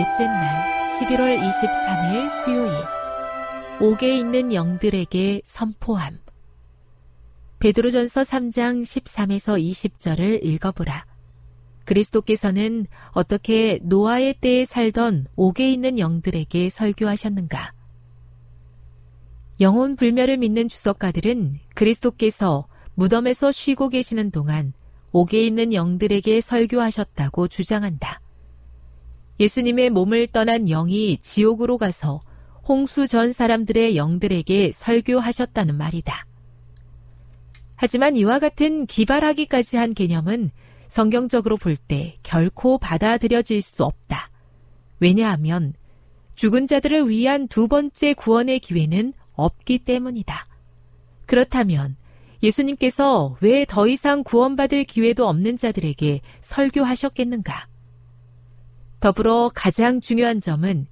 넷째 날 11월 23일 수요일 옥에 있는 영들에게 선포함 베드로전서 3장 13에서 20절을 읽어보라. 그리스도께서는 어떻게 노아의 때에 살던 옥에 있는 영들에게 설교하셨는가? 영혼 불멸을 믿는 주석가들은 그리스도께서 무덤에서 쉬고 계시는 동안 옥에 있는 영들에게 설교하셨다고 주장한다. 예수님의 몸을 떠난 영이 지옥으로 가서 홍수 전 사람들의 영들에게 설교하셨다는 말이다. 하지만 이와 같은 기발하기까지 한 개념은 성경적으로 볼 때 결코 받아들여질 수 없다. 왜냐하면 죽은 자들을 위한 두 번째 구원의 기회는 없기 때문이다. 그렇다면 예수님께서 왜 더 이상 구원받을 기회도 없는 자들에게 설교하셨겠는가? 더불어 가장 중요한 점은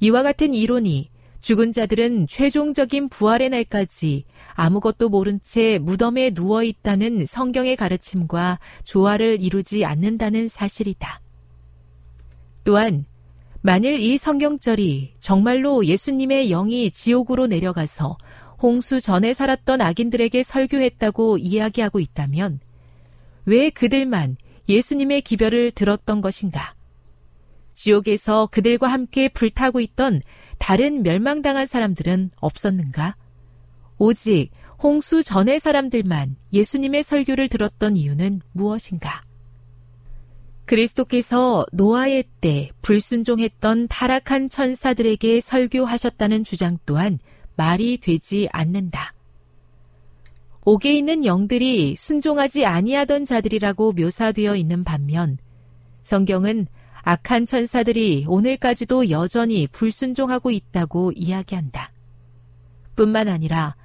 이와 같은 이론이 죽은 자들은 최종적인 부활의 날까지 아무것도 모른 채 무덤에 누워 있다는 성경의 가르침과 조화를 이루지 않는다는 사실이다. 또한 만일 이 성경절이 정말로 예수님의 영이 지옥으로 내려가서 홍수 전에 살았던 악인들에게 설교했다고 이야기하고 있다면 왜 그들만 예수님의 기별을 들었던 것인가? 지옥에서 그들과 함께 불타고 있던 다른 멸망당한 사람들은 없었는가? 오직 홍수 전의 사람들만 예수님의 설교를 들었던 이유는 무엇인가? 그리스도께서 노아의 때 불순종했던 타락한 천사들에게 설교하셨다는 주장 또한 말이 되지 않는다. 옥에 있는 영들이 순종하지 아니하던 자들이라고 묘사되어 있는 반면 성경은 악한 천사들이 오늘까지도 여전히 불순종하고 있다고 이야기한다. 뿐만 아니라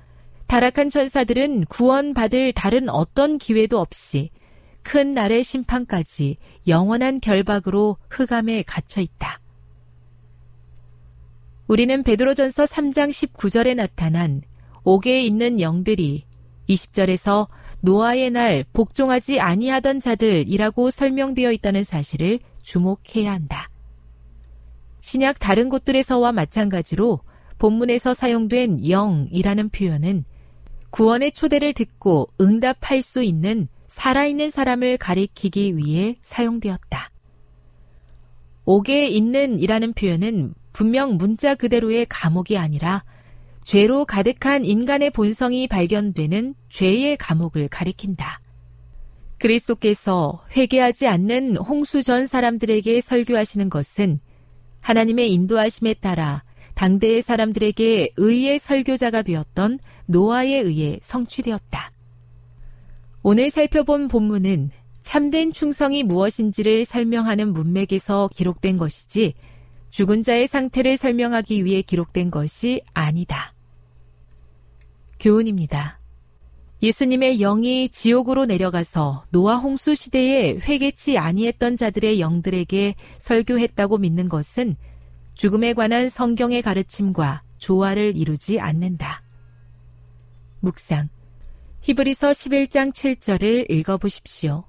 타락한 천사들은 구원받을 다른 어떤 기회도 없이 큰 날의 심판까지 영원한 결박으로 흑암에 갇혀 있다. 우리는 베드로전서 3장 19절에 나타난 옥에 있는 영들이 20절에서 노아의 날 복종하지 아니하던 자들이라고 설명되어 있다는 사실을 주목해야 한다. 신약 다른 곳들에서와 마찬가지로 본문에서 사용된 영이라는 표현은 구원의 초대를 듣고 응답할 수 있는 살아있는 사람을 가리키기 위해 사용되었다. 옥에 있는 이라는 표현은 분명 문자 그대로의 감옥이 아니라 죄로 가득한 인간의 본성이 발견되는 죄의 감옥을 가리킨다. 그리스도께서 회개하지 않는 홍수 전 사람들에게 설교하시는 것은 하나님의 인도하심에 따라 당대의 사람들에게 의의 설교자가 되었던 노아에 의해 성취되었다. 오늘 살펴본 본문은 참된 충성이 무엇인지를 설명하는 문맥에서 기록된 것이지 죽은 자의 상태를 설명하기 위해 기록된 것이 아니다. 교훈입니다. 예수님의 영이 지옥으로 내려가서 노아 홍수 시대에 회개치 아니했던 자들의 영들에게 설교했다고 믿는 것은 죽음에 관한 성경의 가르침과 조화를 이루지 않는다. 묵상. 히브리서 11장 7절을 읽어보십시오.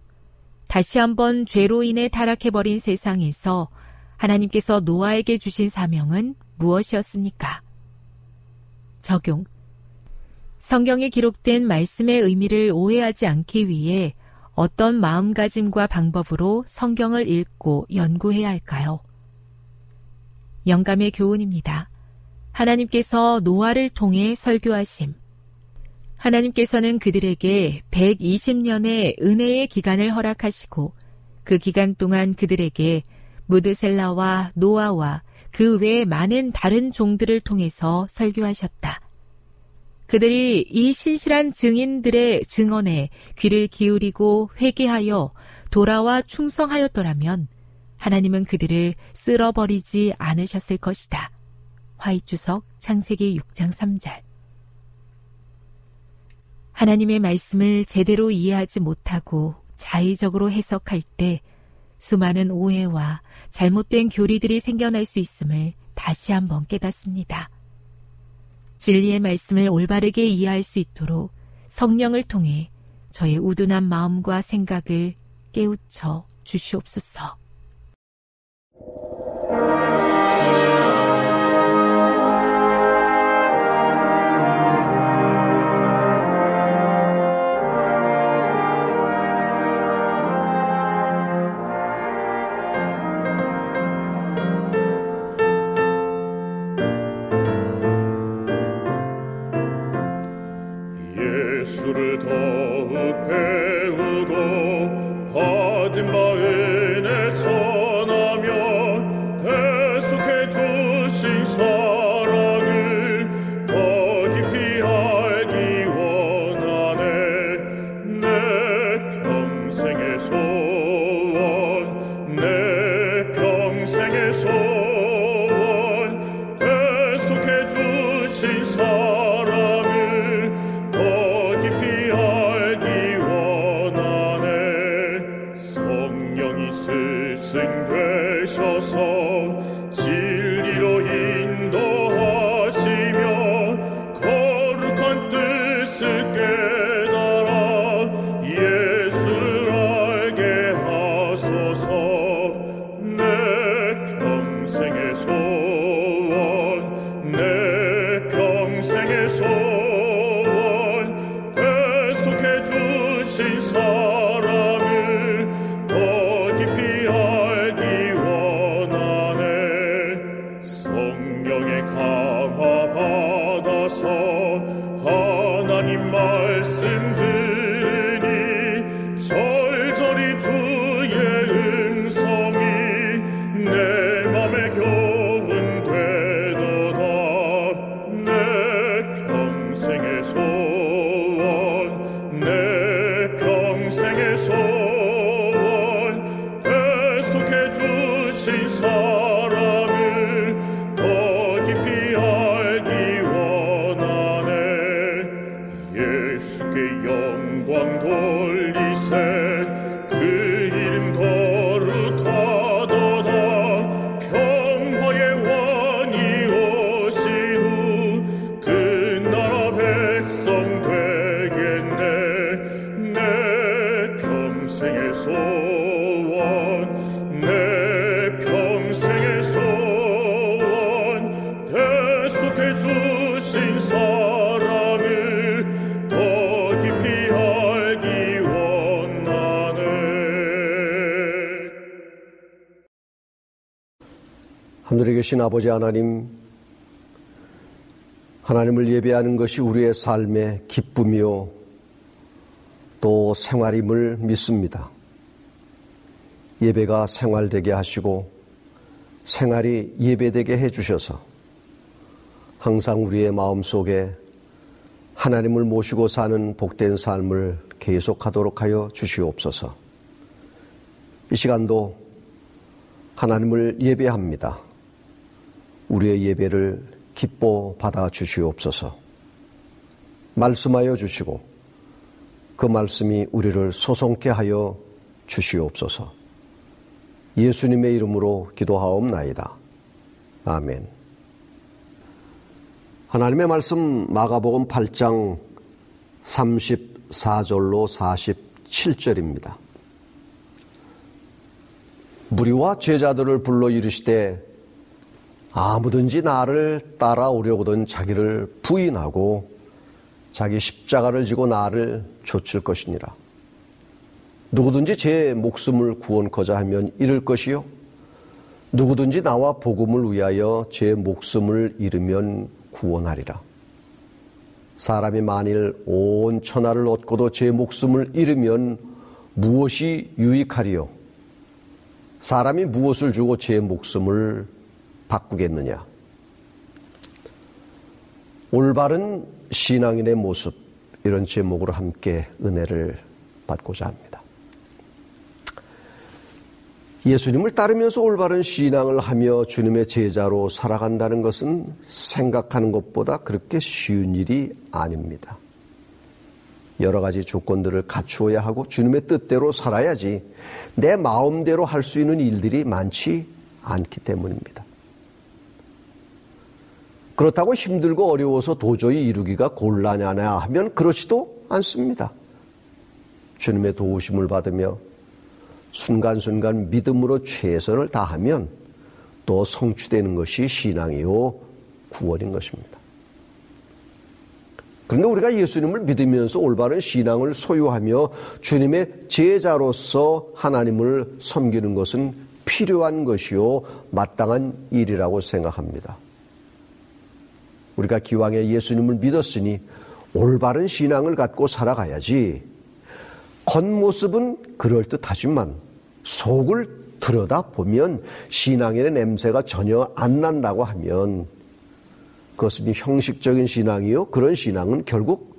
다시 한번 죄로 인해 타락해버린 세상에서 하나님께서 노아에게 주신 사명은 무엇이었습니까? 적용. 성경에 기록된 말씀의 의미를 오해하지 않기 위해 어떤 마음가짐과 방법으로 성경을 읽고 연구해야 할까요? 영감의 교훈입니다. 하나님께서 노아를 통해 설교하심. 하나님께서는 그들에게 120년의 은혜의 기간을 허락하시고 그 기간 동안 그들에게 무드셀라와 노아와 그 외 많은 다른 종들을 통해서 설교하셨다. 그들이 이 신실한 증인들의 증언에 귀를 기울이고 회개하여 돌아와 충성하였더라면 하나님은 그들을 쓸어버리지 않으셨을 것이다. 화이주석 창세기 6장 3절. 하나님의 말씀을 제대로 이해하지 못하고 자의적으로 해석할 때 수많은 오해와 잘못된 교리들이 생겨날 수 있음을 다시 한번 깨닫습니다. 진리의 말씀을 올바르게 이해할 수 있도록 성령을 통해 저의 우둔한 마음과 생각을 깨우쳐 주시옵소서. 계신 아버지 하나님, 하나님을 예배하는 것이 우리의 삶의 기쁨이요 또 생활임을 믿습니다. 예배가 생활되게 하시고 생활이 예배되게 해주셔서 항상 우리의 마음 속에 하나님을 모시고 사는 복된 삶을 계속하도록 하여 주시옵소서. 이 시간도 하나님을 예배합니다. 우리의 예배를 기뻐 받아 주시옵소서. 말씀하여 주시고 그 말씀이 우리를 소송케 하여 주시옵소서. 예수님의 이름으로 기도하옵나이다. 아멘. 하나님의 말씀 마가복음 8장 34절로 47절입니다. 무리와 제자들을 불러 이르시되 아무든지 나를 따라오려거든 자기를 부인하고 자기 십자가를 지고 나를 좇을 것이니라. 누구든지 제 목숨을 구원코자 하면 잃을 것이요. 누구든지 나와 복음을 위하여 제 목숨을 잃으면 구원하리라. 사람이 만일 온 천하를 얻고도 제 목숨을 잃으면 무엇이 유익하리요? 사람이 무엇을 주고 제 목숨을 바꾸겠느냐? 올바른 신앙인의 모습, 이런 제목으로 함께 은혜를 받고자 합니다. 예수님을 따르면서 올바른 신앙을 하며 주님의 제자로 살아간다는 것은 생각하는 것보다 그렇게 쉬운 일이 아닙니다. 여러 가지 조건들을 갖추어야 하고 주님의 뜻대로 살아야지 내 마음대로 할 수 있는 일들이 많지 않기 때문입니다. 그렇다고 힘들고 어려워서 도저히 이루기가 곤란하냐 하면 그렇지도 않습니다. 주님의 도우심을 받으며 순간순간 믿음으로 최선을 다하면 또 성취되는 것이 신앙이요 구원인 것입니다. 그런데 우리가 예수님을 믿으면서 올바른 신앙을 소유하며 주님의 제자로서 하나님을 섬기는 것은 필요한 것이요 마땅한 일이라고 생각합니다. 우리가 기왕에 예수님을 믿었으니 올바른 신앙을 갖고 살아가야지. 겉모습은 그럴듯하지만 속을 들여다보면 신앙의 냄새가 전혀 안 난다고 하면 그것은 형식적인 신앙이요. 그런 신앙은 결국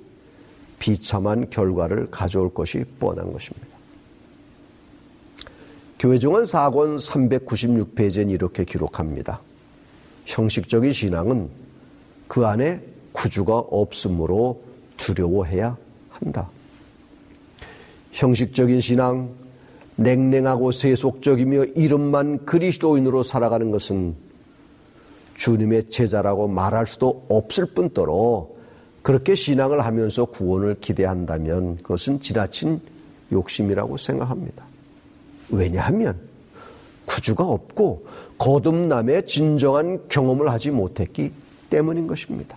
비참한 결과를 가져올 것이 뻔한 것입니다. 교회종은 4권 396페이지엔 이렇게 기록합니다. 형식적인 신앙은 그 안에 구주가 없으므로 두려워해야 한다. 형식적인 신앙, 냉랭하고 세속적이며 이름만 그리스도인으로 살아가는 것은 주님의 제자라고 말할 수도 없을 뿐더러 그렇게 신앙을 하면서 구원을 기대한다면 그것은 지나친 욕심이라고 생각합니다. 왜냐하면 구주가 없고 거듭남의 진정한 경험을 하지 못했기 때문인 것입니다.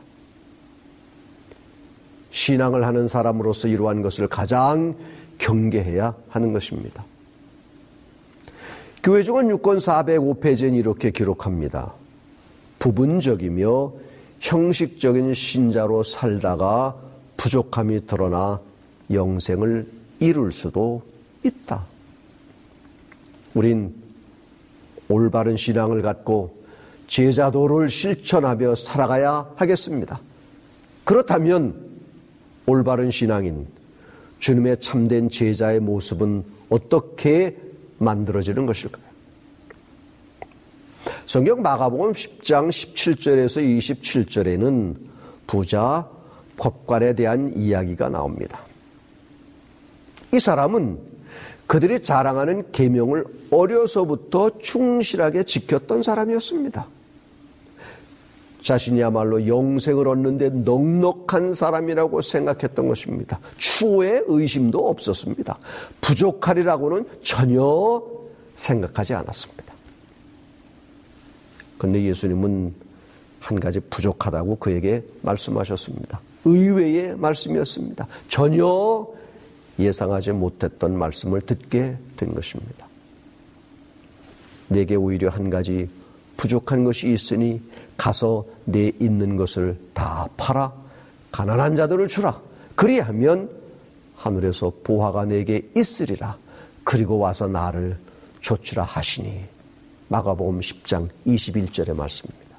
신앙을 하는 사람으로서 이러한 것을 가장 경계해야 하는 것입니다. 교회 중은 6권 405페이지엔 이렇게 기록합니다. 부분적이며 형식적인 신자로 살다가 부족함이 드러나 영생을 이룰 수도 있다. 우린 올바른 신앙을 갖고 제자도를 실천하며 살아가야 하겠습니다. 그렇다면 올바른 신앙인 주님의 참된 제자의 모습은 어떻게 만들어지는 것일까요? 성경 마가복음 10장 17절에서 27절에는 부자 법관에 대한 이야기가 나옵니다. 이 사람은 그들이 자랑하는 계명을 어려서부터 충실하게 지켰던 사람이었습니다. 자신이야말로 영생을 얻는데 넉넉한 사람이라고 생각했던 것입니다. 추후에 의심도 없었습니다. 부족하리라고는 전혀 생각하지 않았습니다. 그런데 예수님은 한 가지 부족하다고 그에게 말씀하셨습니다. 의외의 말씀이었습니다. 전혀 예상하지 못했던 말씀을 듣게 된 것입니다. 내게 오히려 한 가지 부족한 것이 있으니 가서 내 있는 것을 다 팔아 가난한 자들을 주라. 그리하면 하늘에서 보화가 내게 있으리라. 그리고 와서 나를 조치라 하시니. 마가복음 10장 21절의 말씀입니다.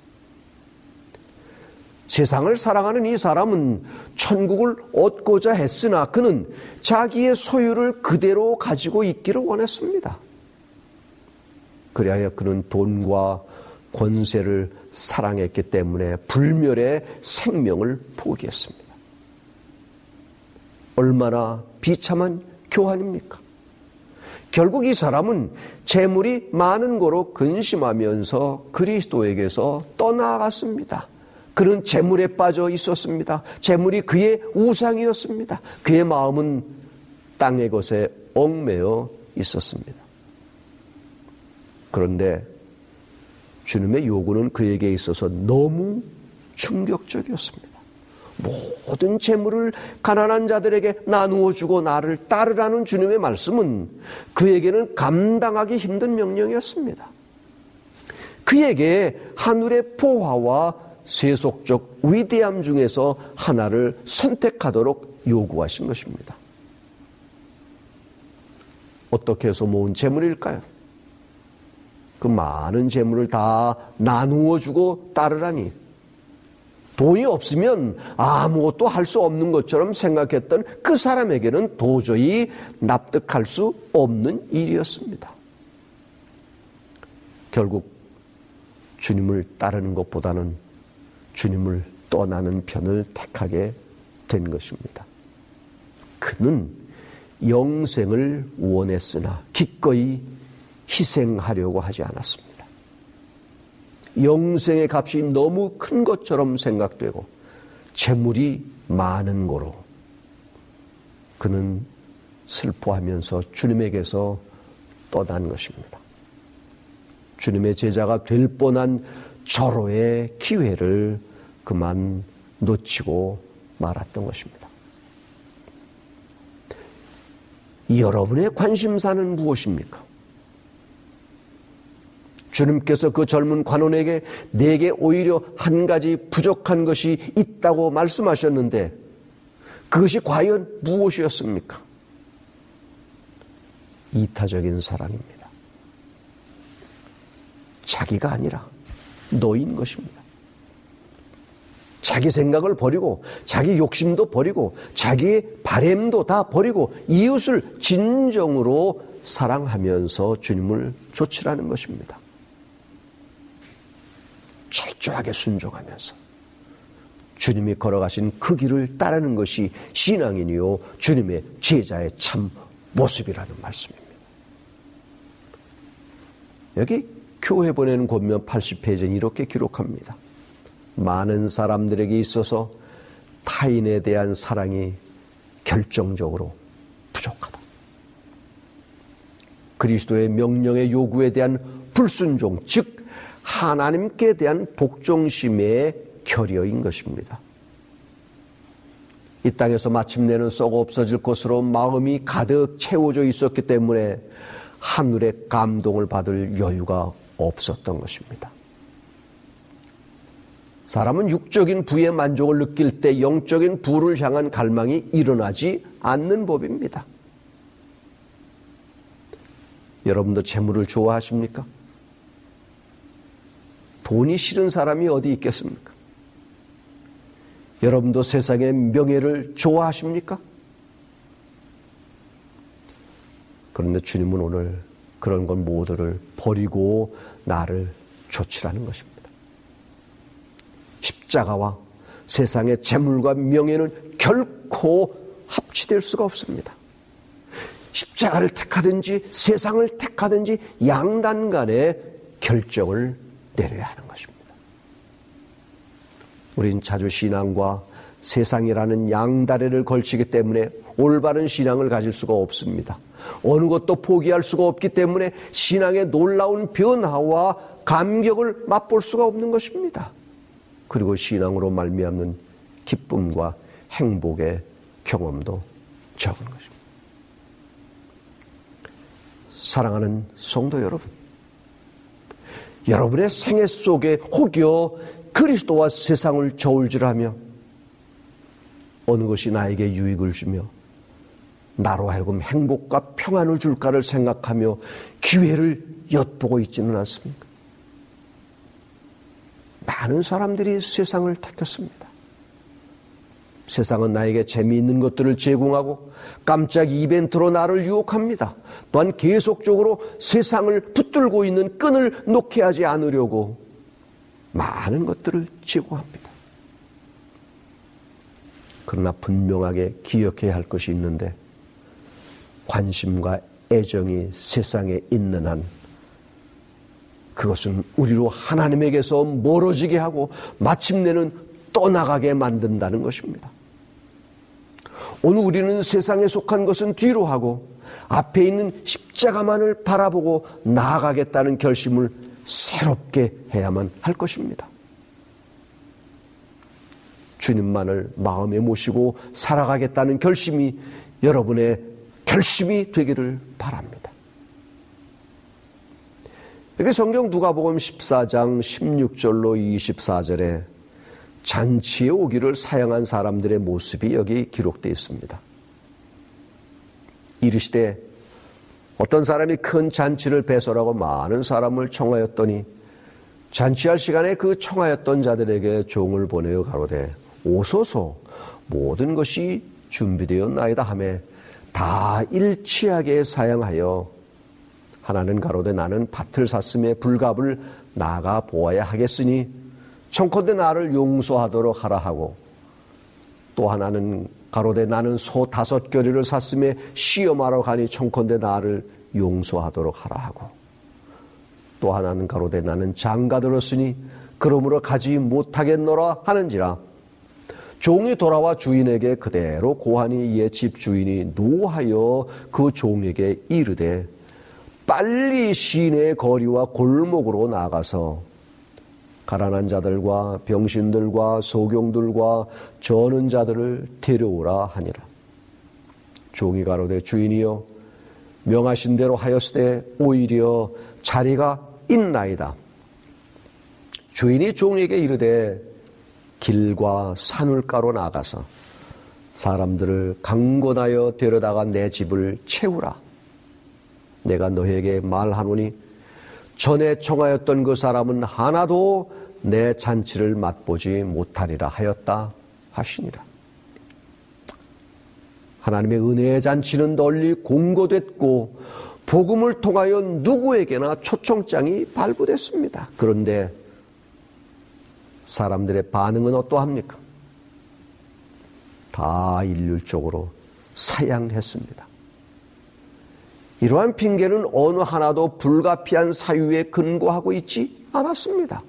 세상을 사랑하는 이 사람은 천국을 얻고자 했으나 그는 자기의 소유를 그대로 가지고 있기를 원했습니다. 그리하여 그는 돈과 권세를 사랑했기 때문에 불멸의 생명을 포기했습니다. 얼마나 비참한 교환입니까? 결국 이 사람은 재물이 많은 거로 근심하면서 그리스도에게서 떠나갔습니다. 그는 재물에 빠져 있었습니다. 재물이 그의 우상이었습니다. 그의 마음은 땅의 것에 얽매여 있었습니다. 그런데 주님의 요구는 그에게 있어서 너무 충격적이었습니다. 모든 재물을 가난한 자들에게 나누어 주고 나를 따르라는 주님의 말씀은 그에게는 감당하기 힘든 명령이었습니다. 그에게 하늘의 포화와 세속적 위대함 중에서 하나를 선택하도록 요구하신 것입니다. 어떻게 해서 모은 재물일까요? 그 많은 재물을 다 나누어 주고 따르라니. 돈이 없으면 아무것도 할 수 없는 것처럼 생각했던 그 사람에게는 도저히 납득할 수 없는 일이었습니다. 결국 주님을 따르는 것보다는 주님을 떠나는 편을 택하게 된 것입니다. 그는 영생을 원했으나 기꺼이 희생하려고 하지 않았습니다. 영생의 값이 너무 큰 것처럼 생각되고 재물이 많은 거로 그는 슬퍼하면서 주님에게서 떠난 것입니다. 주님의 제자가 될 뻔한 절호의 기회를 그만 놓치고 말았던 것입니다. 여러분의 관심사는 무엇입니까? 주님께서 그 젊은 관원에게 내게 오히려 한 가지 부족한 것이 있다고 말씀하셨는데 그것이 과연 무엇이었습니까? 이타적인 사랑입니다. 자기가 아니라 너인 것입니다. 자기 생각을 버리고 자기 욕심도 버리고 자기의 바램도 다 버리고 이웃을 진정으로 사랑하면서 주님을 조치라는 것입니다. 철저하게 순종하면서 주님이 걸어가신 그 길을 따르는 것이 신앙인이요 주님의 제자의 참 모습이라는 말씀입니다. 여기 교회 보내는 권면 80페이지는 이렇게 기록합니다. 많은 사람들에게 있어서 타인에 대한 사랑이 결정적으로 부족하다. 그리스도의 명령의 요구에 대한 불순종, 즉 하나님께 대한 복종심의 결여인 것입니다. 이 땅에서 마침내는 썩어 없어질 것으로 마음이 가득 채워져 있었기 때문에 하늘의 감동을 받을 여유가 없었던 것입니다. 사람은 육적인 부의 만족을 느낄 때 영적인 부를 향한 갈망이 일어나지 않는 법입니다. 여러분도 재물을 좋아하십니까? 돈이 싫은 사람이 어디 있겠습니까? 여러분도 세상의 명예를 좋아하십니까? 그런데 주님은 오늘 그런 것 모두를 버리고 나를 조치라는 것입니다. 십자가와 세상의 재물과 명예는 결코 합치될 수가 없습니다. 십자가를 택하든지 세상을 택하든지 양단 간의 결정을 내려야 하는 것입니다. 우린 자주 신앙과 세상이라는 양다리를 걸치기 때문에 올바른 신앙을 가질 수가 없습니다. 어느 것도 포기할 수가 없기 때문에 신앙의 놀라운 변화와 감격을 맛볼 수가 없는 것입니다. 그리고 신앙으로 말미암는 기쁨과 행복의 경험도 적은 것입니다. 사랑하는 성도 여러분, 여러분의 생애 속에 혹여 그리스도와 세상을 저울질하며 어느 것이 나에게 유익을 주며 나로 하여금 행복과 평안을 줄까를 생각하며 기회를 엿보고 있지는 않습니까? 많은 사람들이 세상을 택했습니다. 세상은 나에게 재미있는 것들을 제공하고 깜짝 이벤트로 나를 유혹합니다. 또한 계속적으로 세상을 붙들고 있는 끈을 놓게 하지 않으려고 많은 것들을 제공합니다. 그러나 분명하게 기억해야 할 것이 있는데 관심과 애정이 세상에 있는 한 그것은 우리로 하나님에게서 멀어지게 하고 마침내는 떠나가게 만든다는 것입니다. 오늘 우리는 세상에 속한 것은 뒤로 하고 앞에 있는 십자가만을 바라보고 나아가겠다는 결심을 새롭게 해야만 할 것입니다. 주님만을 마음에 모시고 살아가겠다는 결심이 여러분의 결심이 되기를 바랍니다. 이렇게 성경 누가복음 14장 16절로 24절에 잔치에 오기를 사용한 사람들의 모습이 여기 기록되어 있습니다. 이르시되 어떤 사람이 큰 잔치를 배설하고 많은 사람을 청하였더니 잔치할 시간에 그 청하였던 자들에게 종을 보내어 가로되 오소서 모든 것이 준비되었나이다 하매 다 일치하게 사양하여 하나는 가로되 나는 밭을 샀음에 불갑을 나가 보아야 하겠으니 청컨대 나를 용서하도록 하라 하고 또 하나는 가로되 나는 소 다섯 겨리를 샀음에 시험하러 가니 청컨대 나를 용서하도록 하라 하고 또 하나는 가로되 나는 장가 들었으니 그러므로 가지 못하겠노라 하는지라. 종이 돌아와 주인에게 그대로 고하니 이에 집 주인이 노하여 그 종에게 이르되 빨리 시내 거리와 골목으로 나가서 가난한 자들과 병신들과 소경들과 저는 자들을 데려오라 하니라. 종이 가로되 주인이여 명하신 대로 하였으되 오히려 자리가 있나이다. 주인이 종에게 이르되 길과 산울가로 나가서 사람들을 강권하여 데려다가 내 집을 채우라. 내가 너에게 말하노니 전에 청하였던 그 사람은 하나도 내 잔치를 맛보지 못하리라 하였다 하시니라. 하나님의 은혜의 잔치는 널리 공고됐고 복음을 통하여 누구에게나 초청장이 발부됐습니다. 그런데 사람들의 반응은 어떠합니까? 다 일률적으로 사양했습니다. 이러한 핑계는 어느 하나도 불가피한 사유에 근거하고 있지 않았습니다.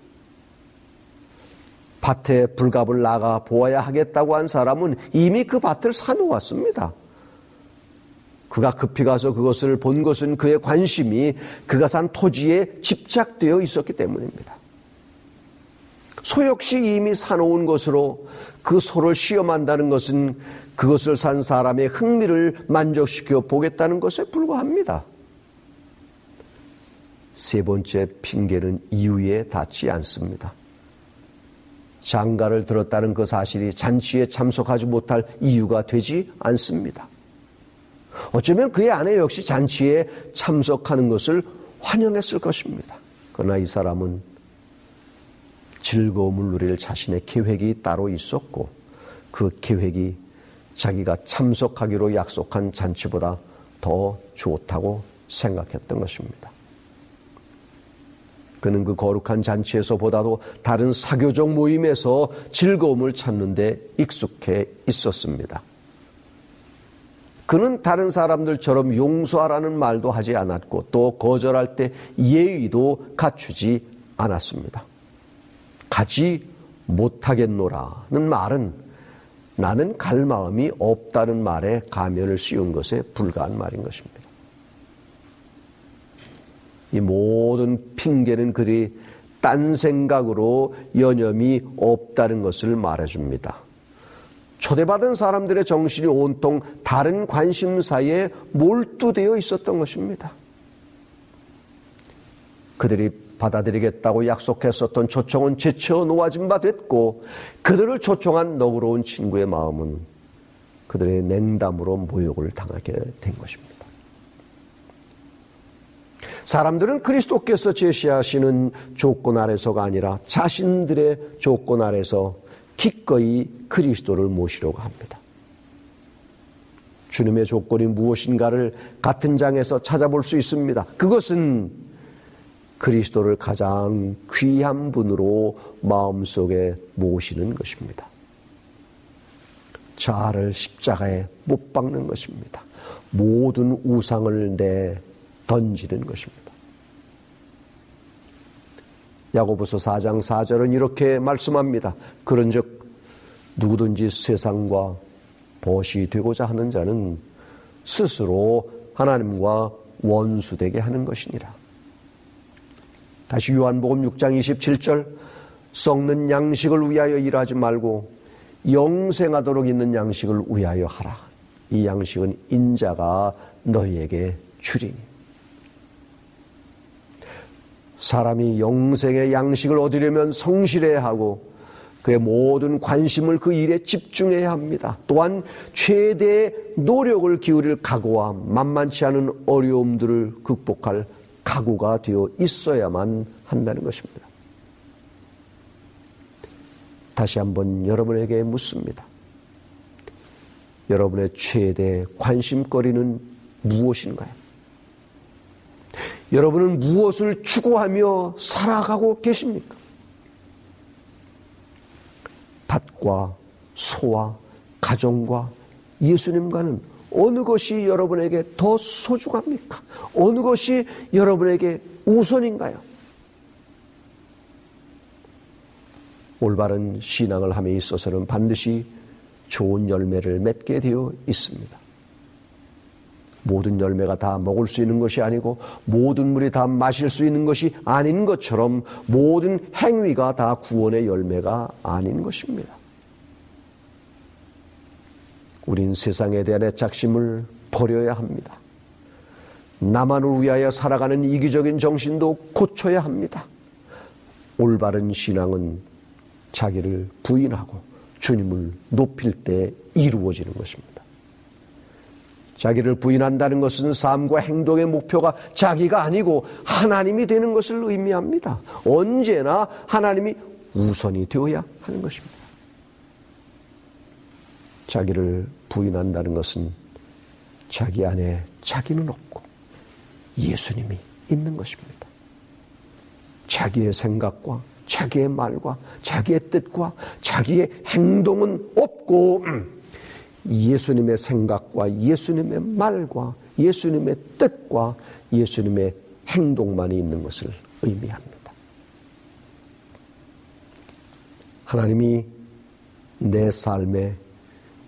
밭에 불갑을 나가 보아야 하겠다고 한 사람은 이미 그 밭을 사놓았습니다. 그가 급히 가서 그것을 본 것은 그의 관심이 그가 산 토지에 집착되어 있었기 때문입니다. 소 역시 이미 사놓은 것으로 그 소를 시험한다는 것은 그것을 산 사람의 흥미를 만족시켜 보겠다는 것에 불과합니다. 세 번째 핑계는 이유에 닿지 않습니다. 장가를 들었다는 그 사실이 잔치에 참석하지 못할 이유가 되지 않습니다. 어쩌면 그의 아내 역시 잔치에 참석하는 것을 환영했을 것입니다. 그러나 이 사람은 즐거움을 누릴 자신의 계획이 따로 있었고 그 계획이 자기가 참석하기로 약속한 잔치보다 더 좋다고 생각했던 것입니다. 그는 그 거룩한 잔치에서 보다도 다른 사교적 모임에서 즐거움을 찾는데 익숙해 있었습니다. 그는 다른 사람들처럼 용서하라는 말도 하지 않았고 또 거절할 때 예의도 갖추지 않았습니다. 가지 못하겠노라는 말은 나는 갈 마음이 없다는 말에 가면을 씌운 것에 불과한 말인 것입니다. 이 모든 핑계는 그리 딴 생각으로 여념이 없다는 것을 말해줍니다. 초대받은 사람들의 정신이 온통 다른 관심사에 몰두되어 있었던 것입니다. 그들이 받아들이겠다고 약속했었던 초청은 제쳐 놓아진 바 됐고 그들을 초청한 너그러운 친구의 마음은 그들의 냉담으로 모욕을 당하게 된 것입니다. 사람들은 그리스도께서 제시하시는 조건 아래서가 아니라 자신들의 조건 아래서 기꺼이 그리스도를 모시려고 합니다. 주님의 조건이 무엇인가를 같은 장에서 찾아볼 수 있습니다. 그것은 그리스도를 가장 귀한 분으로 마음속에 모시는 것입니다. 자아를 십자가에 못 박는 것입니다. 모든 우상을 내 던지는 것입니다. 야고보서 4장 4절은 이렇게 말씀합니다. 그런즉 누구든지 세상과 벗이 되고자 하는 자는 스스로 하나님과 원수되게 하는 것이니라. 다시 요한복음 6장 27절 썩는 양식을 위하여 일하지 말고 영생하도록 있는 양식을 위하여 하라. 이 양식은 인자가 너희에게 주리니. 사람이 영생의 양식을 얻으려면 성실해야 하고 그의 모든 관심을 그 일에 집중해야 합니다. 또한 최대의 노력을 기울일 각오와 만만치 않은 어려움들을 극복할 각오가 되어 있어야만 한다는 것입니다. 다시 한번 여러분에게 묻습니다. 여러분의 최대 관심거리는 무엇인가요? 여러분은 무엇을 추구하며 살아가고 계십니까? 밭과 소와 가정과 예수님과는 어느 것이 여러분에게 더 소중합니까? 어느 것이 여러분에게 우선인가요? 올바른 신앙을 함에 있어서는 반드시 좋은 열매를 맺게 되어 있습니다. 모든 열매가 다 먹을 수 있는 것이 아니고 모든 물이 다 마실 수 있는 것이 아닌 것처럼 모든 행위가 다 구원의 열매가 아닌 것입니다. 우린 세상에 대한 애착심을 버려야 합니다. 나만을 위하여 살아가는 이기적인 정신도 고쳐야 합니다. 올바른 신앙은 자기를 부인하고 주님을 높일 때 이루어지는 것입니다. 자기를 부인한다는 것은 삶과 행동의 목표가 자기가 아니고 하나님이 되는 것을 의미합니다. 언제나 하나님이 우선이 되어야 하는 것입니다. 자기를 부인한다는 것은 자기 안에 자기는 없고 예수님이 있는 것입니다. 자기의 생각과 자기의 말과 자기의 뜻과 자기의 행동은 없고 예수님의 생각과 예수님의 말과 예수님의 뜻과 예수님의 행동만이 있는 것을 의미합니다. 하나님이 내 삶의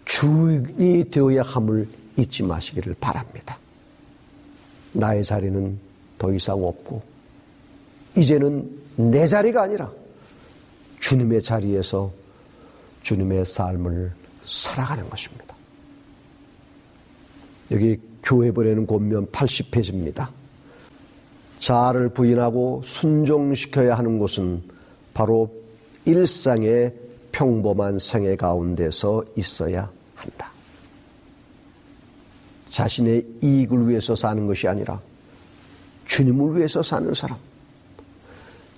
주인이 되어야 함을 잊지 마시기를 바랍니다. 나의 자리는 더 이상 없고, 이제는 내 자리가 아니라 주님의 자리에서 주님의 삶을 살아가는 것입니다. 여기 교회 보내는 권면 80페이지입니다. 자아를 부인하고 순종시켜야 하는 곳은 바로 일상의 평범한 생애 가운데서 있어야 한다. 자신의 이익을 위해서 사는 것이 아니라 주님을 위해서 사는 사람.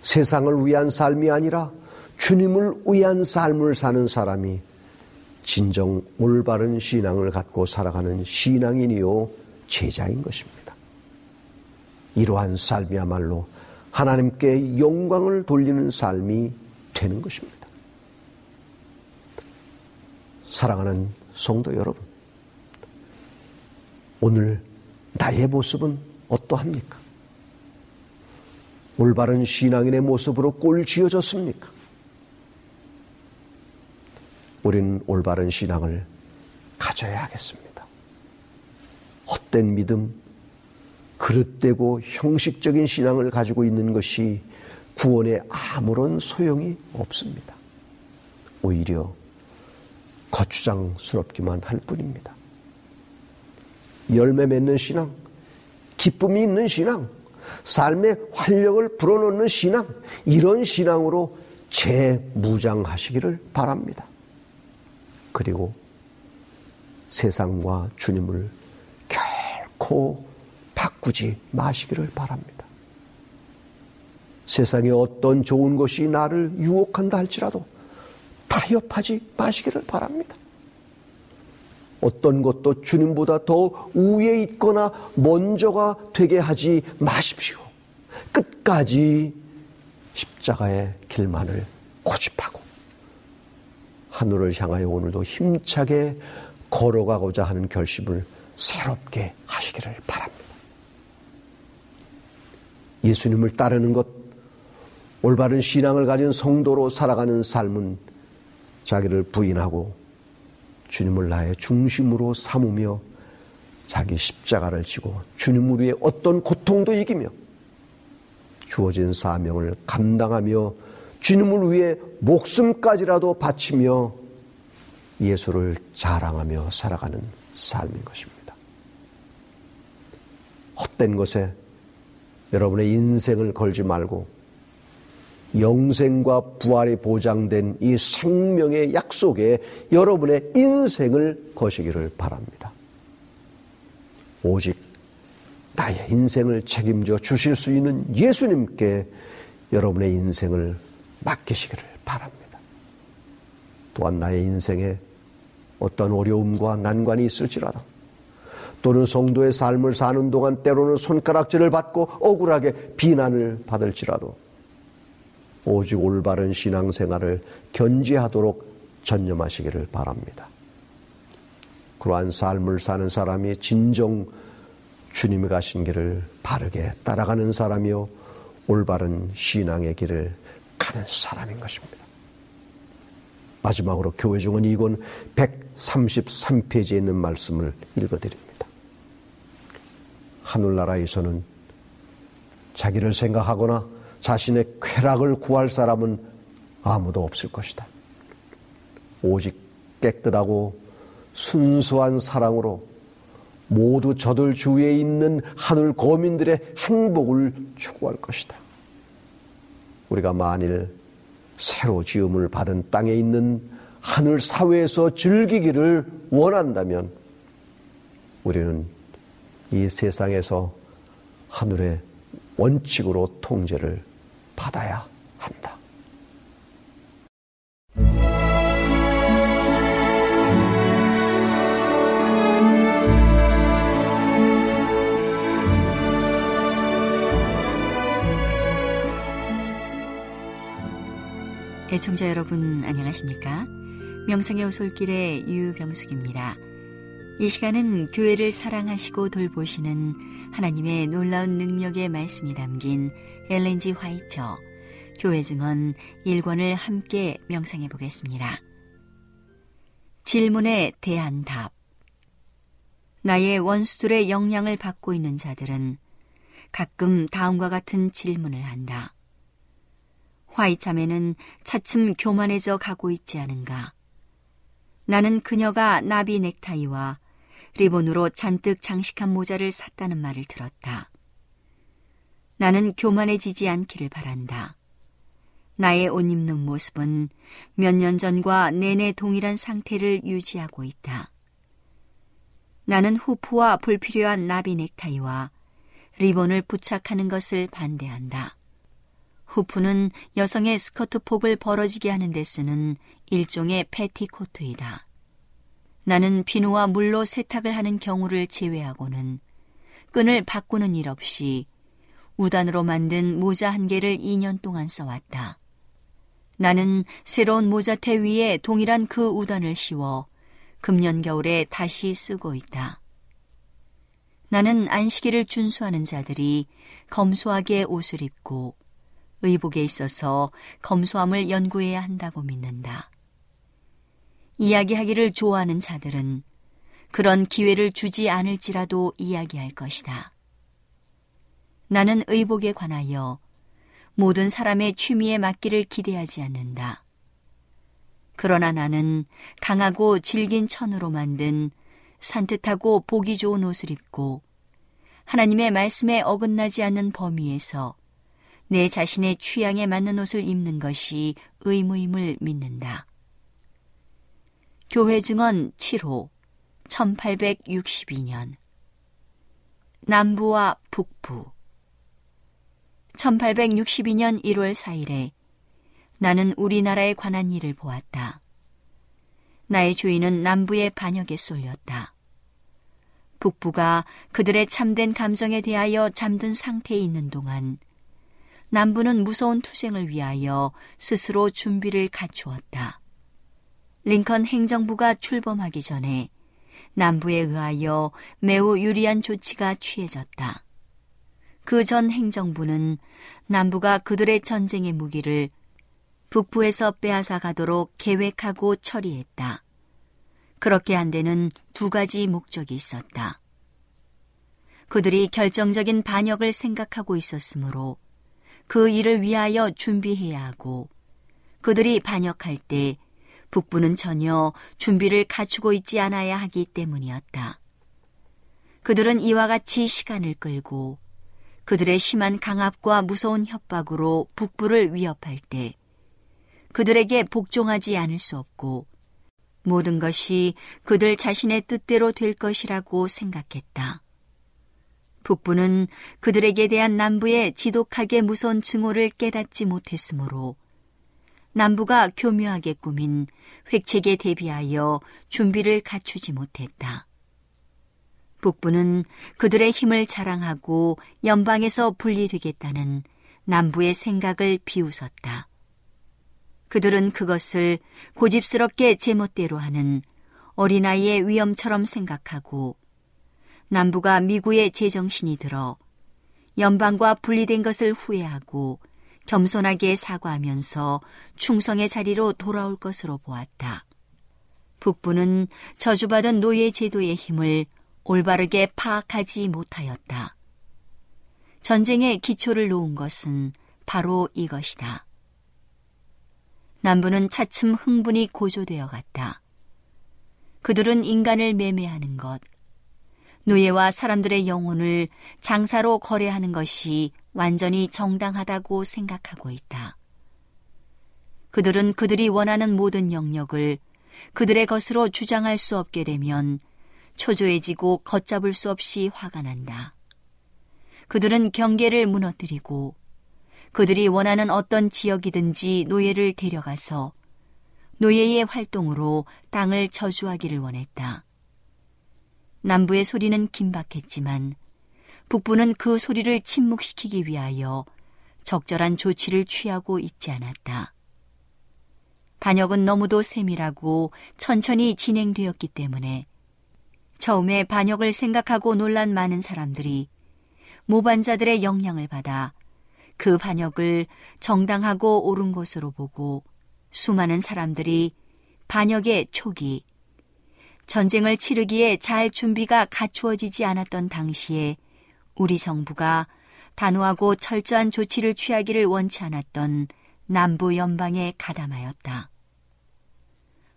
세상을 위한 삶이 아니라 주님을 위한 삶을 사는 사람이 진정 올바른 신앙을 갖고 살아가는 신앙인이요 제자인 것입니다. 이러한 삶이야말로 하나님께 영광을 돌리는 삶이 되는 것입니다. 사랑하는 성도 여러분, 오늘 나의 모습은 어떠합니까? 올바른 신앙인의 모습으로 꼴 지어졌습니까? 우리는 올바른 신앙을 가져야 하겠습니다. 헛된 믿음, 그릇되고 형식적인 신앙을 가지고 있는 것이 구원에 아무런 소용이 없습니다. 오히려 거추장스럽기만 할 뿐입니다. 열매 맺는 신앙, 기쁨이 있는 신앙, 삶의 활력을 불어넣는 신앙, 이런 신앙으로 재무장하시기를 바랍니다. 그리고 세상과 주님을 결코 바꾸지 마시기를 바랍니다. 세상에 어떤 좋은 것이 나를 유혹한다 할지라도 타협하지 마시기를 바랍니다. 어떤 것도 주님보다 더 우위에 있거나 먼저가 되게 하지 마십시오. 끝까지 십자가의 길만을 고집하고 하늘을 향하여 오늘도 힘차게 걸어가고자 하는 결심을 새롭게 하시기를 바랍니다. 예수님을 따르는 것, 올바른 신앙을 가진 성도로 살아가는 삶은 자기를 부인하고 주님을 나의 중심으로 삼으며 자기 십자가를 지고 주님을 위해 어떤 고통도 이기며 주어진 사명을 감당하며 주님을 위해 목숨까지라도 바치며 예수를 자랑하며 살아가는 삶인 것입니다. 헛된 것에 여러분의 인생을 걸지 말고 영생과 부활이 보장된 이 생명의 약속에 여러분의 인생을 거시기를 바랍니다. 오직 나의 인생을 책임져 주실 수 있는 예수님께 여러분의 인생을 맡기시기를 바랍니다. 또한 나의 인생에 어떤 어려움과 난관이 있을지라도 또는 성도의 삶을 사는 동안 때로는 손가락질을 받고 억울하게 비난을 받을지라도 오직 올바른 신앙생활을 견지하도록 전념하시기를 바랍니다. 그러한 삶을 사는 사람이 진정 주님이 가신 길을 바르게 따라가는 사람이요 올바른 신앙의 길을 가는 사람인 것입니다. 마지막으로 교회 중은 이권 133페이지에 있는 말씀을 읽어드립니다. 하늘나라에서는 자기를 생각하거나 자신의 쾌락을 구할 사람은 아무도 없을 것이다. 오직 깨끗하고 순수한 사랑으로 모두 저들 주위에 있는 하늘 거민들의 행복을 추구할 것이다. 우리가 만일 새로 지음을 받은 땅에 있는 하늘 사회에서 즐기기를 원한다면 우리는 이 세상에서 하늘의 원칙으로 통제를 받아야 한다. 애청자 여러분 안녕하십니까? 명상의 오솔길의 유병숙입니다. 이 시간은 교회를 사랑하시고 돌보시는 하나님의 놀라운 능력의 말씀이 담긴 엘렌지 화이처 교회 증언 1권을 함께 명상해 보겠습니다. 질문에 대한 답 나의 원수들의 영향을 받고 있는 자들은 가끔 다음과 같은 질문을 한다. 화이참에는 차츰 교만해져 가고 있지 않은가. 나는 그녀가 나비 넥타이와 리본으로 잔뜩 장식한 모자를 샀다는 말을 들었다. 나는 교만해지지 않기를 바란다. 나의 옷 입는 모습은 몇 년 전과 내내 동일한 상태를 유지하고 있다. 나는 후프와 불필요한 나비 넥타이와 리본을 부착하는 것을 반대한다. 후프는 여성의 스커트 폭을 벌어지게 하는 데 쓰는 일종의 패티코트이다. 나는 비누와 물로 세탁을 하는 경우를 제외하고는 끈을 바꾸는 일 없이 우단으로 만든 모자 한 개를 2년 동안 써왔다. 나는 새로운 모자태 위에 동일한 그 우단을 씌워 금년 겨울에 다시 쓰고 있다. 나는 안식일을 준수하는 자들이 검소하게 옷을 입고 의복에 있어서 검소함을 연구해야 한다고 믿는다. 이야기하기를 좋아하는 자들은 그런 기회를 주지 않을지라도 이야기할 것이다. 나는 의복에 관하여 모든 사람의 취미에 맞기를 기대하지 않는다. 그러나 나는 강하고 질긴 천으로 만든 산뜻하고 보기 좋은 옷을 입고 하나님의 말씀에 어긋나지 않는 범위에서 내 자신의 취향에 맞는 옷을 입는 것이 의무임을 믿는다. 교회 증언 7호 1862년 남부와 북부 1862년 1월 4일에 나는 우리나라에 관한 일을 보았다. 나의 주인은 남부의 반역에 쏠렸다. 북부가 그들의 참된 감정에 대하여 잠든 상태에 있는 동안 남부는 무서운 투쟁을 위하여 스스로 준비를 갖추었다. 링컨 행정부가 출범하기 전에 남부에 의하여 매우 유리한 조치가 취해졌다. 그 전 행정부는 남부가 그들의 전쟁의 무기를 북부에서 빼앗아 가도록 계획하고 처리했다. 그렇게 한 데는 두 가지 목적이 있었다. 그들이 결정적인 반역을 생각하고 있었으므로 그 일을 위하여 준비해야 하고 그들이 반역할 때 북부는 전혀 준비를 갖추고 있지 않아야 하기 때문이었다. 그들은 이와 같이 시간을 끌고 그들의 심한 강압과 무서운 협박으로 북부를 위협할 때 그들에게 복종하지 않을 수 없고 모든 것이 그들 자신의 뜻대로 될 것이라고 생각했다. 북부는 그들에게 대한 남부의 지독하게 무서운 증오를 깨닫지 못했으므로 남부가 교묘하게 꾸민 획책에 대비하여 준비를 갖추지 못했다. 북부는 그들의 힘을 자랑하고 연방에서 분리되겠다는 남부의 생각을 비웃었다. 그들은 그것을 고집스럽게 제멋대로 하는 어린아이의 위험처럼 생각하고 남부가 미국의 제정신이 들어 연방과 분리된 것을 후회하고 겸손하게 사과하면서 충성의 자리로 돌아올 것으로 보았다. 북부는 저주받은 노예 제도의 힘을 올바르게 파악하지 못하였다. 전쟁의 기초를 놓은 것은 바로 이것이다. 남부는 차츰 흥분이 고조되어 갔다. 그들은 인간을 매매하는 것, 노예와 사람들의 영혼을 장사로 거래하는 것이 완전히 정당하다고 생각하고 있다. 그들은 그들이 원하는 모든 영역을 그들의 것으로 주장할 수 없게 되면 초조해지고 걷잡을 수 없이 화가 난다. 그들은 경계를 무너뜨리고 그들이 원하는 어떤 지역이든지 노예를 데려가서 노예의 활동으로 땅을 저주하기를 원했다. 남부의 소리는 긴박했지만 북부는 그 소리를 침묵시키기 위하여 적절한 조치를 취하고 있지 않았다. 반역은 너무도 세밀하고 천천히 진행되었기 때문에 처음에 반역을 생각하고 놀란 많은 사람들이 모반자들의 영향을 받아 그 반역을 정당하고 옳은 것으로 보고 수많은 사람들이 반역의 초기, 전쟁을 치르기에 잘 준비가 갖추어지지 않았던 당시에 우리 정부가 단호하고 철저한 조치를 취하기를 원치 않았던 남부 연방에 가담하였다.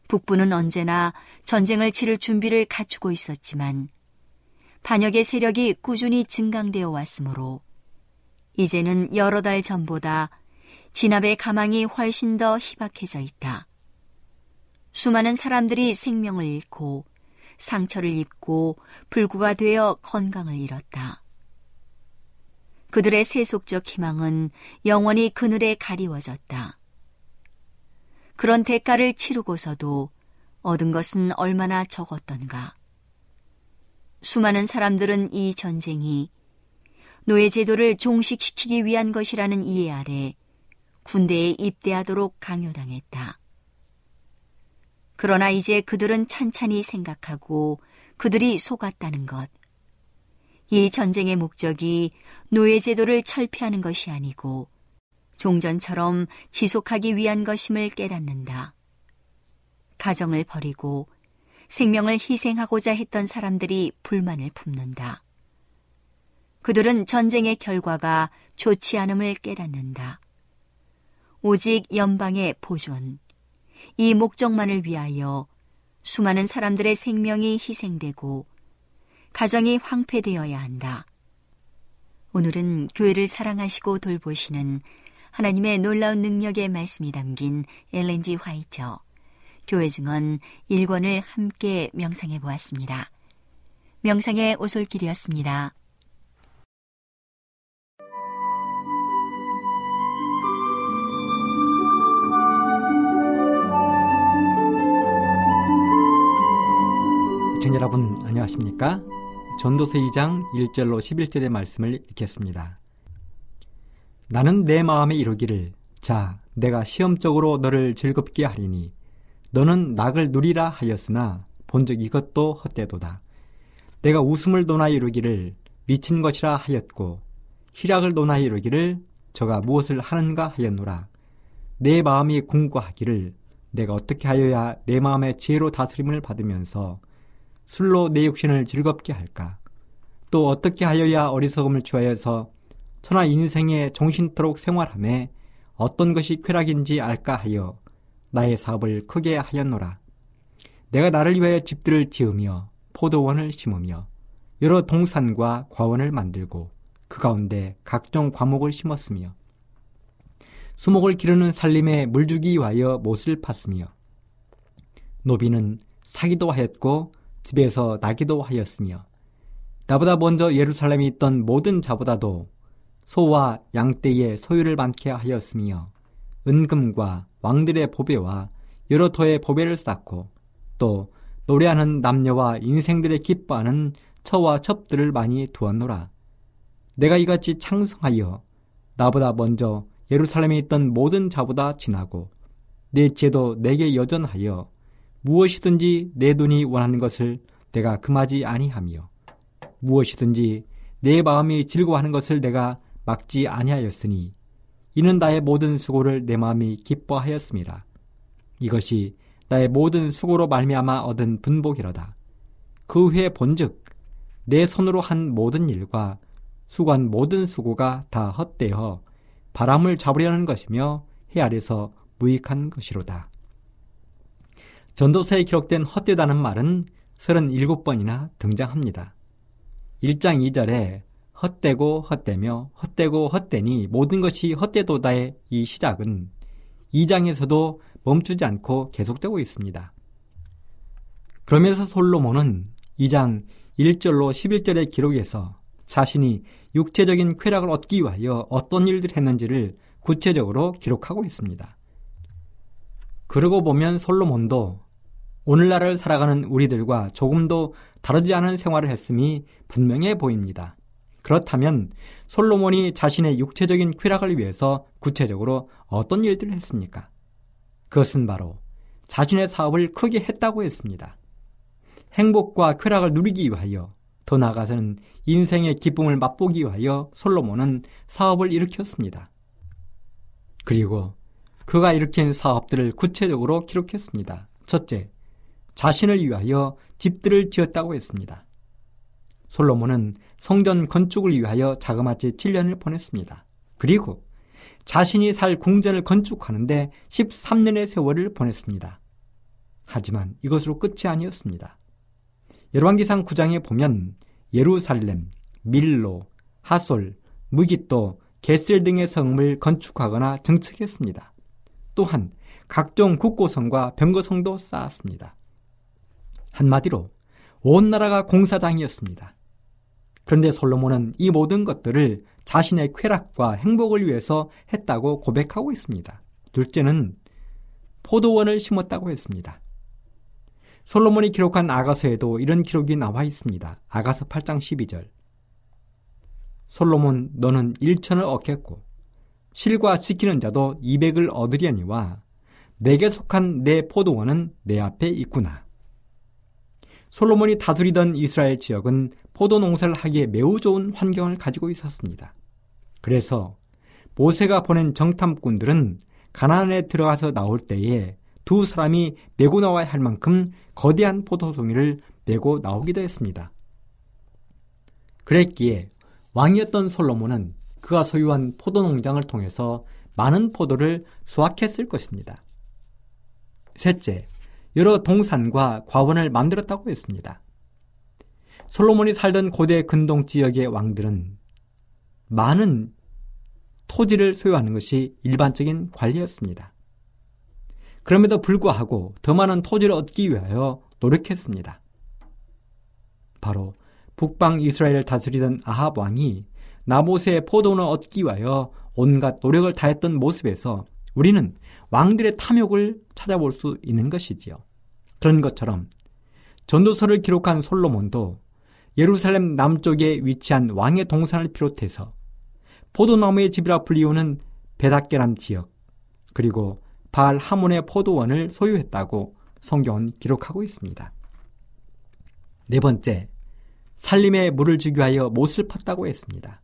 북부는 언제나 전쟁을 치를 준비를 갖추고 있었지만 반역의 세력이 꾸준히 증강되어 왔으므로 이제는 여러 달 전보다 진압의 가망이 훨씬 더 희박해져 있다. 수많은 사람들이 생명을 잃고 상처를 입고 불구가 되어 건강을 잃었다. 그들의 세속적 희망은 영원히 그늘에 가리워졌다. 그런 대가를 치르고서도 얻은 것은 얼마나 적었던가. 수많은 사람들은 이 전쟁이 노예 제도를 종식시키기 위한 것이라는 이해 아래 군대에 입대하도록 강요당했다. 그러나 이제 그들은 찬찬히 생각하고 그들이 속았다는 것. 이 전쟁의 목적이 노예 제도를 철폐하는 것이 아니고 종전처럼 지속하기 위한 것임을 깨닫는다. 가정을 버리고 생명을 희생하고자 했던 사람들이 불만을 품는다. 그들은 전쟁의 결과가 좋지 않음을 깨닫는다. 오직 연방의 보존, 이 목적만을 위하여 수많은 사람들의 생명이 희생되고 가정이 황폐되어야 한다. 오늘은 교회를 사랑하시고 돌보시는 하나님의 놀라운 능력의 말씀이 담긴 엘렌지 화이처 교회 증언 1권을 함께 명상해 보았습니다. 명상의 오솔길이었습니다. 시청자 여러분 안녕하십니까? 전도서 2장 1절로 11절의 말씀을 읽겠습니다. 나는 내 마음에 이루기를 자 내가 시험적으로 너를 즐겁게 하리니 너는 낙을 누리라 하였으나 본즉 이것도 헛되도다. 내가 웃음을 논하여 이루기를 미친 것이라 하였고 희락을 논하여 이루기를 저가 무엇을 하는가 하였노라. 내 마음이 궁구하기를 내가 어떻게 하여야 내 마음의 지혜로 다스림을 받으면서 술로 내 육신을 즐겁게 할까? 또 어떻게 하여야 어리석음을 취하여서 천하 인생에 정신토록 생활함에 어떤 것이 쾌락인지 알까 하여 나의 사업을 크게 하였노라. 내가 나를 위하여 집들을 지으며 포도원을 심으며 여러 동산과 과원을 만들고 그 가운데 각종 과목을 심었으며 수목을 기르는 살림에 물주기 위하여 못을 팠으며 노비는 사기도 하였고 집에서 나기도 하였으며 나보다 먼저 예루살렘에 있던 모든 자보다도 소와 양떼의 소유를 많게 하였으며 은금과 왕들의 보배와 여러 토의 보배를 쌓고 또 노래하는 남녀와 인생들의 기뻐하는 처와 첩들을 많이 두었노라. 내가 이같이 창성하여 나보다 먼저 예루살렘에 있던 모든 자보다 지나고 내 죄도 내게 여전하여 무엇이든지 내 눈이 원하는 것을 내가 금하지 아니하며 무엇이든지 내 마음이 즐거워하는 것을 내가 막지 아니하였으니 이는 나의 모든 수고를 내 마음이 기뻐하였습니다. 이것이 나의 모든 수고로 말미암아 얻은 분복이로다. 그 후에 본즉 내 손으로 한 모든 일과 수고한 모든 수고가 다 헛되어 바람을 잡으려는 것이며 해 아래서 무익한 것이로다. 전도서에 기록된 헛되다는 말은 37번이나 등장합니다. 1장 2절에 헛되고 헛되며 헛되고 헛되니 모든 것이 헛되도다의 이 시작은 2장에서도 멈추지 않고 계속되고 있습니다. 그러면서 솔로몬은 2장 1절로 11절의 기록에서 자신이 육체적인 쾌락을 얻기 위하여 어떤 일들을 했는지를 구체적으로 기록하고 있습니다. 그러고 보면 솔로몬도 오늘날을 살아가는 우리들과 조금도 다르지 않은 생활을 했음이 분명해 보입니다. 그렇다면 솔로몬이 자신의 육체적인 쾌락을 위해서 구체적으로 어떤 일들을 했습니까? 그것은 바로 자신의 사업을 크게 했다고 했습니다. 행복과 쾌락을 누리기 위하여 더 나아가서는 인생의 기쁨을 맛보기 위하여 솔로몬은 사업을 일으켰습니다. 그리고 그가 일으킨 사업들을 구체적으로 기록했습니다. 첫째, 자신을 위하여 집들을 지었다고 했습니다. 솔로몬은 성전 건축을 위하여 자그마치 7년을 보냈습니다. 그리고 자신이 살 궁전을 건축하는데 13년의 세월을 보냈습니다. 하지만 이것으로 끝이 아니었습니다. 열왕기상 9장에 보면 예루살렘, 밀로, 하솔, 무기또, 게셀 등의 성을 건축하거나 정책했습니다. 또한 각종 국고성과 병거성도 쌓았습니다. 한마디로 온 나라가 공사장이었습니다. 그런데 솔로몬은 이 모든 것들을 자신의 쾌락과 행복을 위해서 했다고 고백하고 있습니다. 둘째는 포도원을 심었다고 했습니다. 솔로몬이 기록한 아가서에도 이런 기록이 나와 있습니다. 아가서 8장 12절. 솔로몬 너는 일천을 얻겠고 실과 지키는 자도 200을 얻으려니와 내게 속한 내 포도원은 내 앞에 있구나. 솔로몬이 다스리던 이스라엘 지역은 포도 농사를 하기에 매우 좋은 환경을 가지고 있었습니다. 그래서 모세가 보낸 정탐꾼들은 가나안에 들어가서 나올 때에 두 사람이 메고 나와야 할 만큼 거대한 포도송이를 메고 나오기도 했습니다. 그랬기에 왕이었던 솔로몬은 그가 소유한 포도 농장을 통해서 많은 포도를 수확했을 것입니다. 셋째, 여러 동산과 과원을 만들었다고 했습니다. 솔로몬이 살던 고대 근동 지역의 왕들은 많은 토지를 소유하는 것이 일반적인 관리였습니다. 그럼에도 불구하고 더 많은 토지를 얻기 위하여 노력했습니다. 바로 북방 이스라엘을 다스리던 아합 왕이 나봇의 포도원을 얻기 위하여 온갖 노력을 다했던 모습에서 우리는 왕들의 탐욕을 찾아볼 수 있는 것이지요. 그런 것처럼 전도서를 기록한 솔로몬도 예루살렘 남쪽에 위치한 왕의 동산을 비롯해서 포도나무의 집이라 불리우는 베닷게람 지역 그리고 바알 하몬의 포도원을 소유했다고 성경은 기록하고 있습니다. 네 번째, 살림에 물을 주기 위하여 못을 팠다고 했습니다.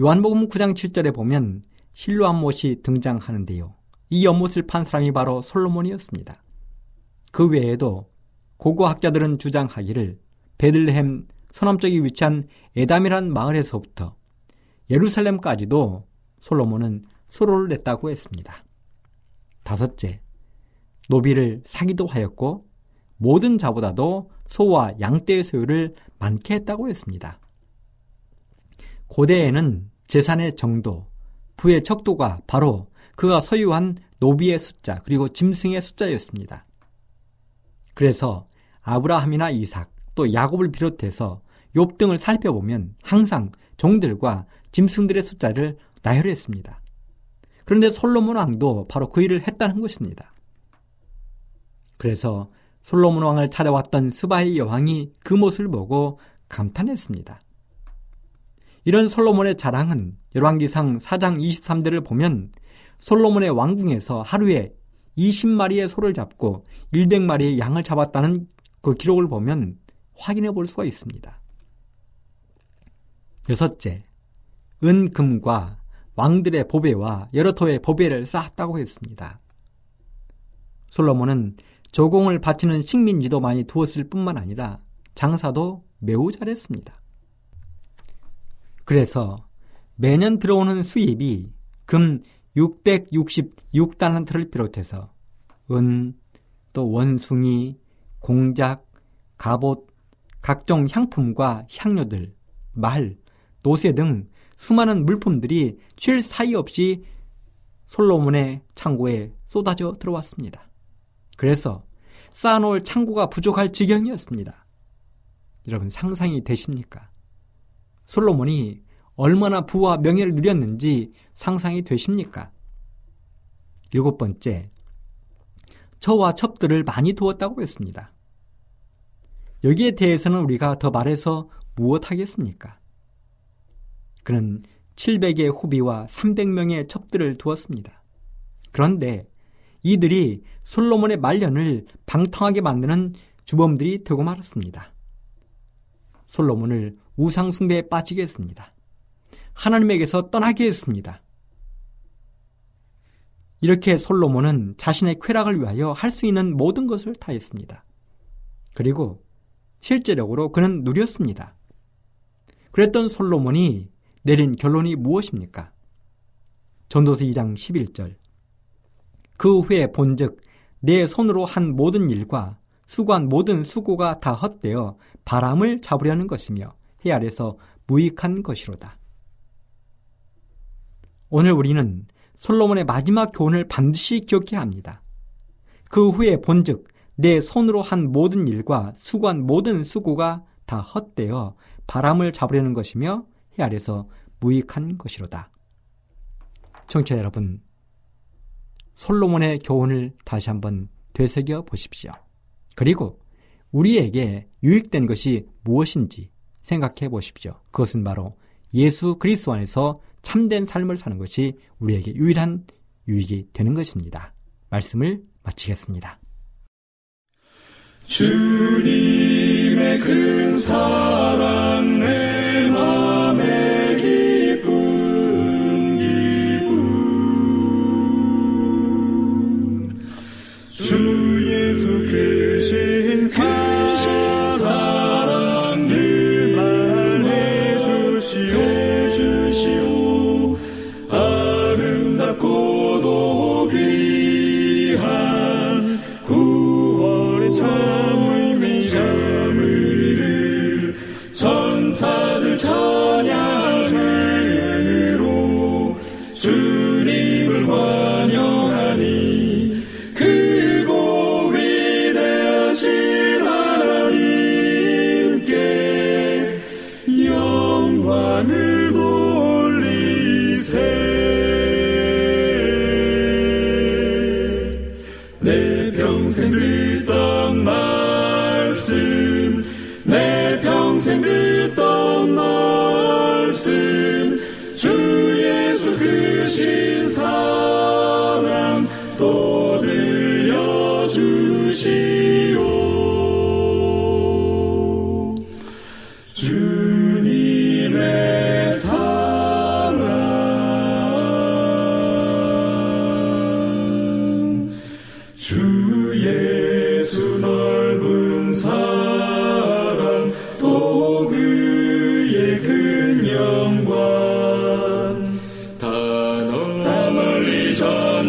요한복음 9장 7절에 보면 실로 암 못이 등장하는데요. 이 연못을 판 사람이 바로 솔로몬이었습니다. 그 외에도 고고 학자들은 주장하기를 베들레헴 서남쪽에 위치한 에담이란 마을에서부터 예루살렘까지도 솔로몬은 소로를 냈다고 했습니다. 다섯째, 노비를 사기도 하였고 모든 자보다도 소와 양떼의 소유를 많게 했다고 했습니다. 고대에는 재산의 정도, 부의 척도가 바로 그가 소유한 노비의 숫자 그리고 짐승의 숫자였습니다. 그래서 아브라함이나 이삭 또 야곱을 비롯해서 욥 등을 살펴보면 항상 종들과 짐승들의 숫자를 나열했습니다. 그런데 솔로몬 왕도 바로 그 일을 했다는 것입니다. 그래서 솔로몬 왕을 찾아왔던 스바이 여왕이 그 모습을 보고 감탄했습니다. 이런 솔로몬의 자랑은 열왕기상 4장 23대를 보면 솔로몬의 왕궁에서 하루에 20마리의 소를 잡고 100마리의 양을 잡았다는 그 기록을 보면 확인해 볼 수가 있습니다. 여섯째, 은, 금과 왕들의 보배와 여러 토의 보배를 쌓았다고 했습니다. 솔로몬은 조공을 바치는 식민지도 많이 두었을 뿐만 아니라 장사도 매우 잘했습니다. 그래서 매년 들어오는 수입이 금 666달란트를 비롯해서 은, 또 원숭이, 공작, 갑옷, 각종 향품과 향료들, 말, 노새 등 수많은 물품들이 쉴 사이 없이 솔로몬의 창고에 쏟아져 들어왔습니다. 그래서 쌓아놓을 창고가 부족할 지경이었습니다. 여러분 상상이 되십니까? 솔로몬이 얼마나 부와 명예를 누렸는지 상상이 되십니까? 일곱 번째, 처와 첩들을 많이 두었다고 했습니다. 여기에 대해서는 우리가 더 말해서 무엇하겠습니까? 그는 700의 후비와 300명의 첩들을 두었습니다. 그런데 이들이 솔로몬의 말년을 방탕하게 만드는 주범들이 되고 말았습니다. 솔로몬을 우상숭배에 빠지게 했습니다. 하나님에게서 떠나게 했습니다. 이렇게 솔로몬은 자신의 쾌락을 위하여 할 수 있는 모든 것을 다 했습니다. 그리고 실제적으로 그는 누렸습니다. 그랬던 솔로몬이 내린 결론이 무엇입니까? 전도서 2장 11절. 그 후에 본즉 내 손으로 한 모든 일과 수고한 모든 수고가 다 헛되어 바람을 잡으려는 것이며 해 아래서 무익한 것이로다. 오늘 우리는 솔로몬의 마지막 교훈을 반드시 기억해야 합니다. 그 후에 본즉 내 손으로 한 모든 일과 수고한 모든 수고가 다 헛되어 바람을 잡으려는 것이며 해 아래서 무익한 것이로다. 청취자 여러분, 솔로몬의 교훈을 다시 한번 되새겨 보십시오. 그리고 우리에게 유익된 것이 무엇인지 생각해 보십시오. 그것은 바로 예수 그리스도 안에서 참된 삶을 사는 것이 우리에게 유일한 유익이 되는 것입니다. 말씀을 마치겠습니다. 주님의 큰 사랑 내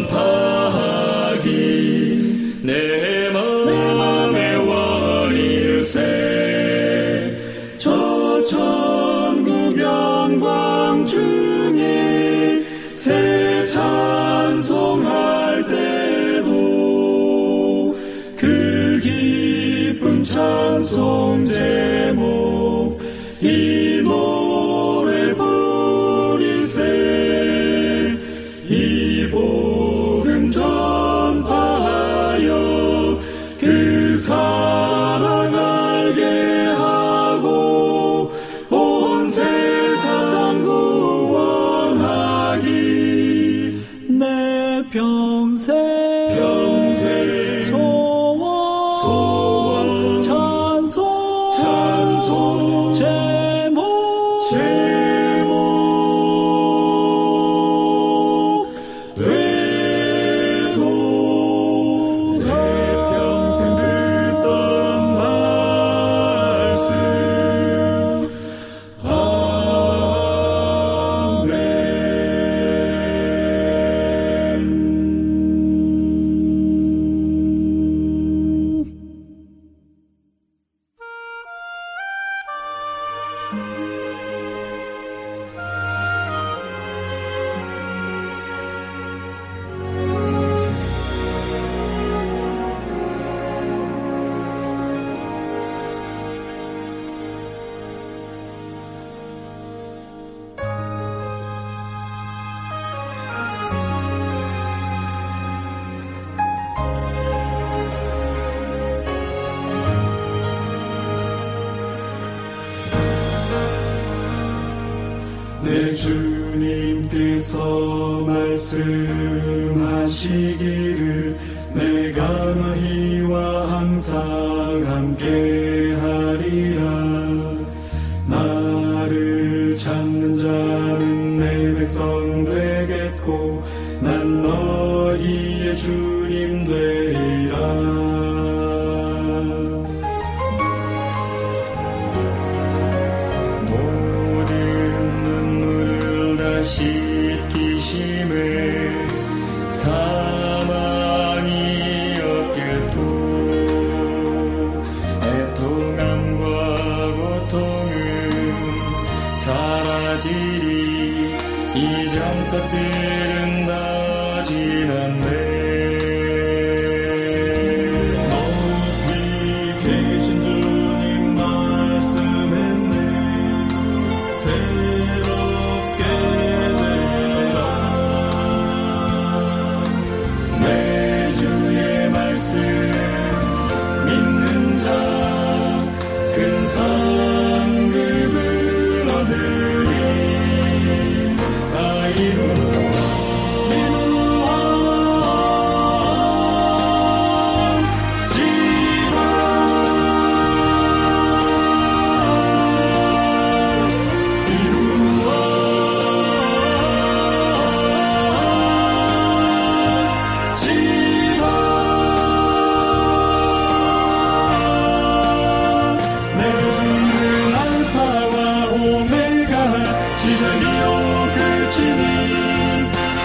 전파하기. 내 주님께서 말씀하시기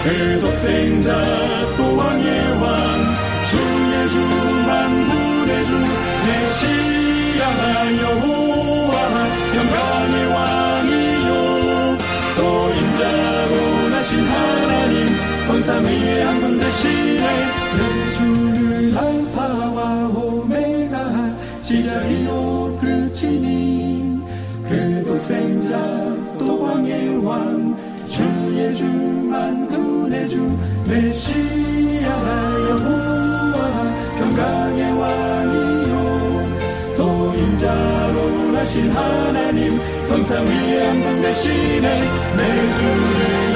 그 독생자 또한 예왕 주 예주 만군의 주 메시아 여호와 영광의 왕이요. 또 임자로 나신 하나님 선삼위의 한 분 대신에 내 주는 알파와 오메가 시작이요 끝이니. 그 독생자 또 왕의 왕 예주 만군의 주 메시아 여호와 평강의 왕이요. 또 인자로 나신 하나님 성상 위에 한분 대신에 내 주는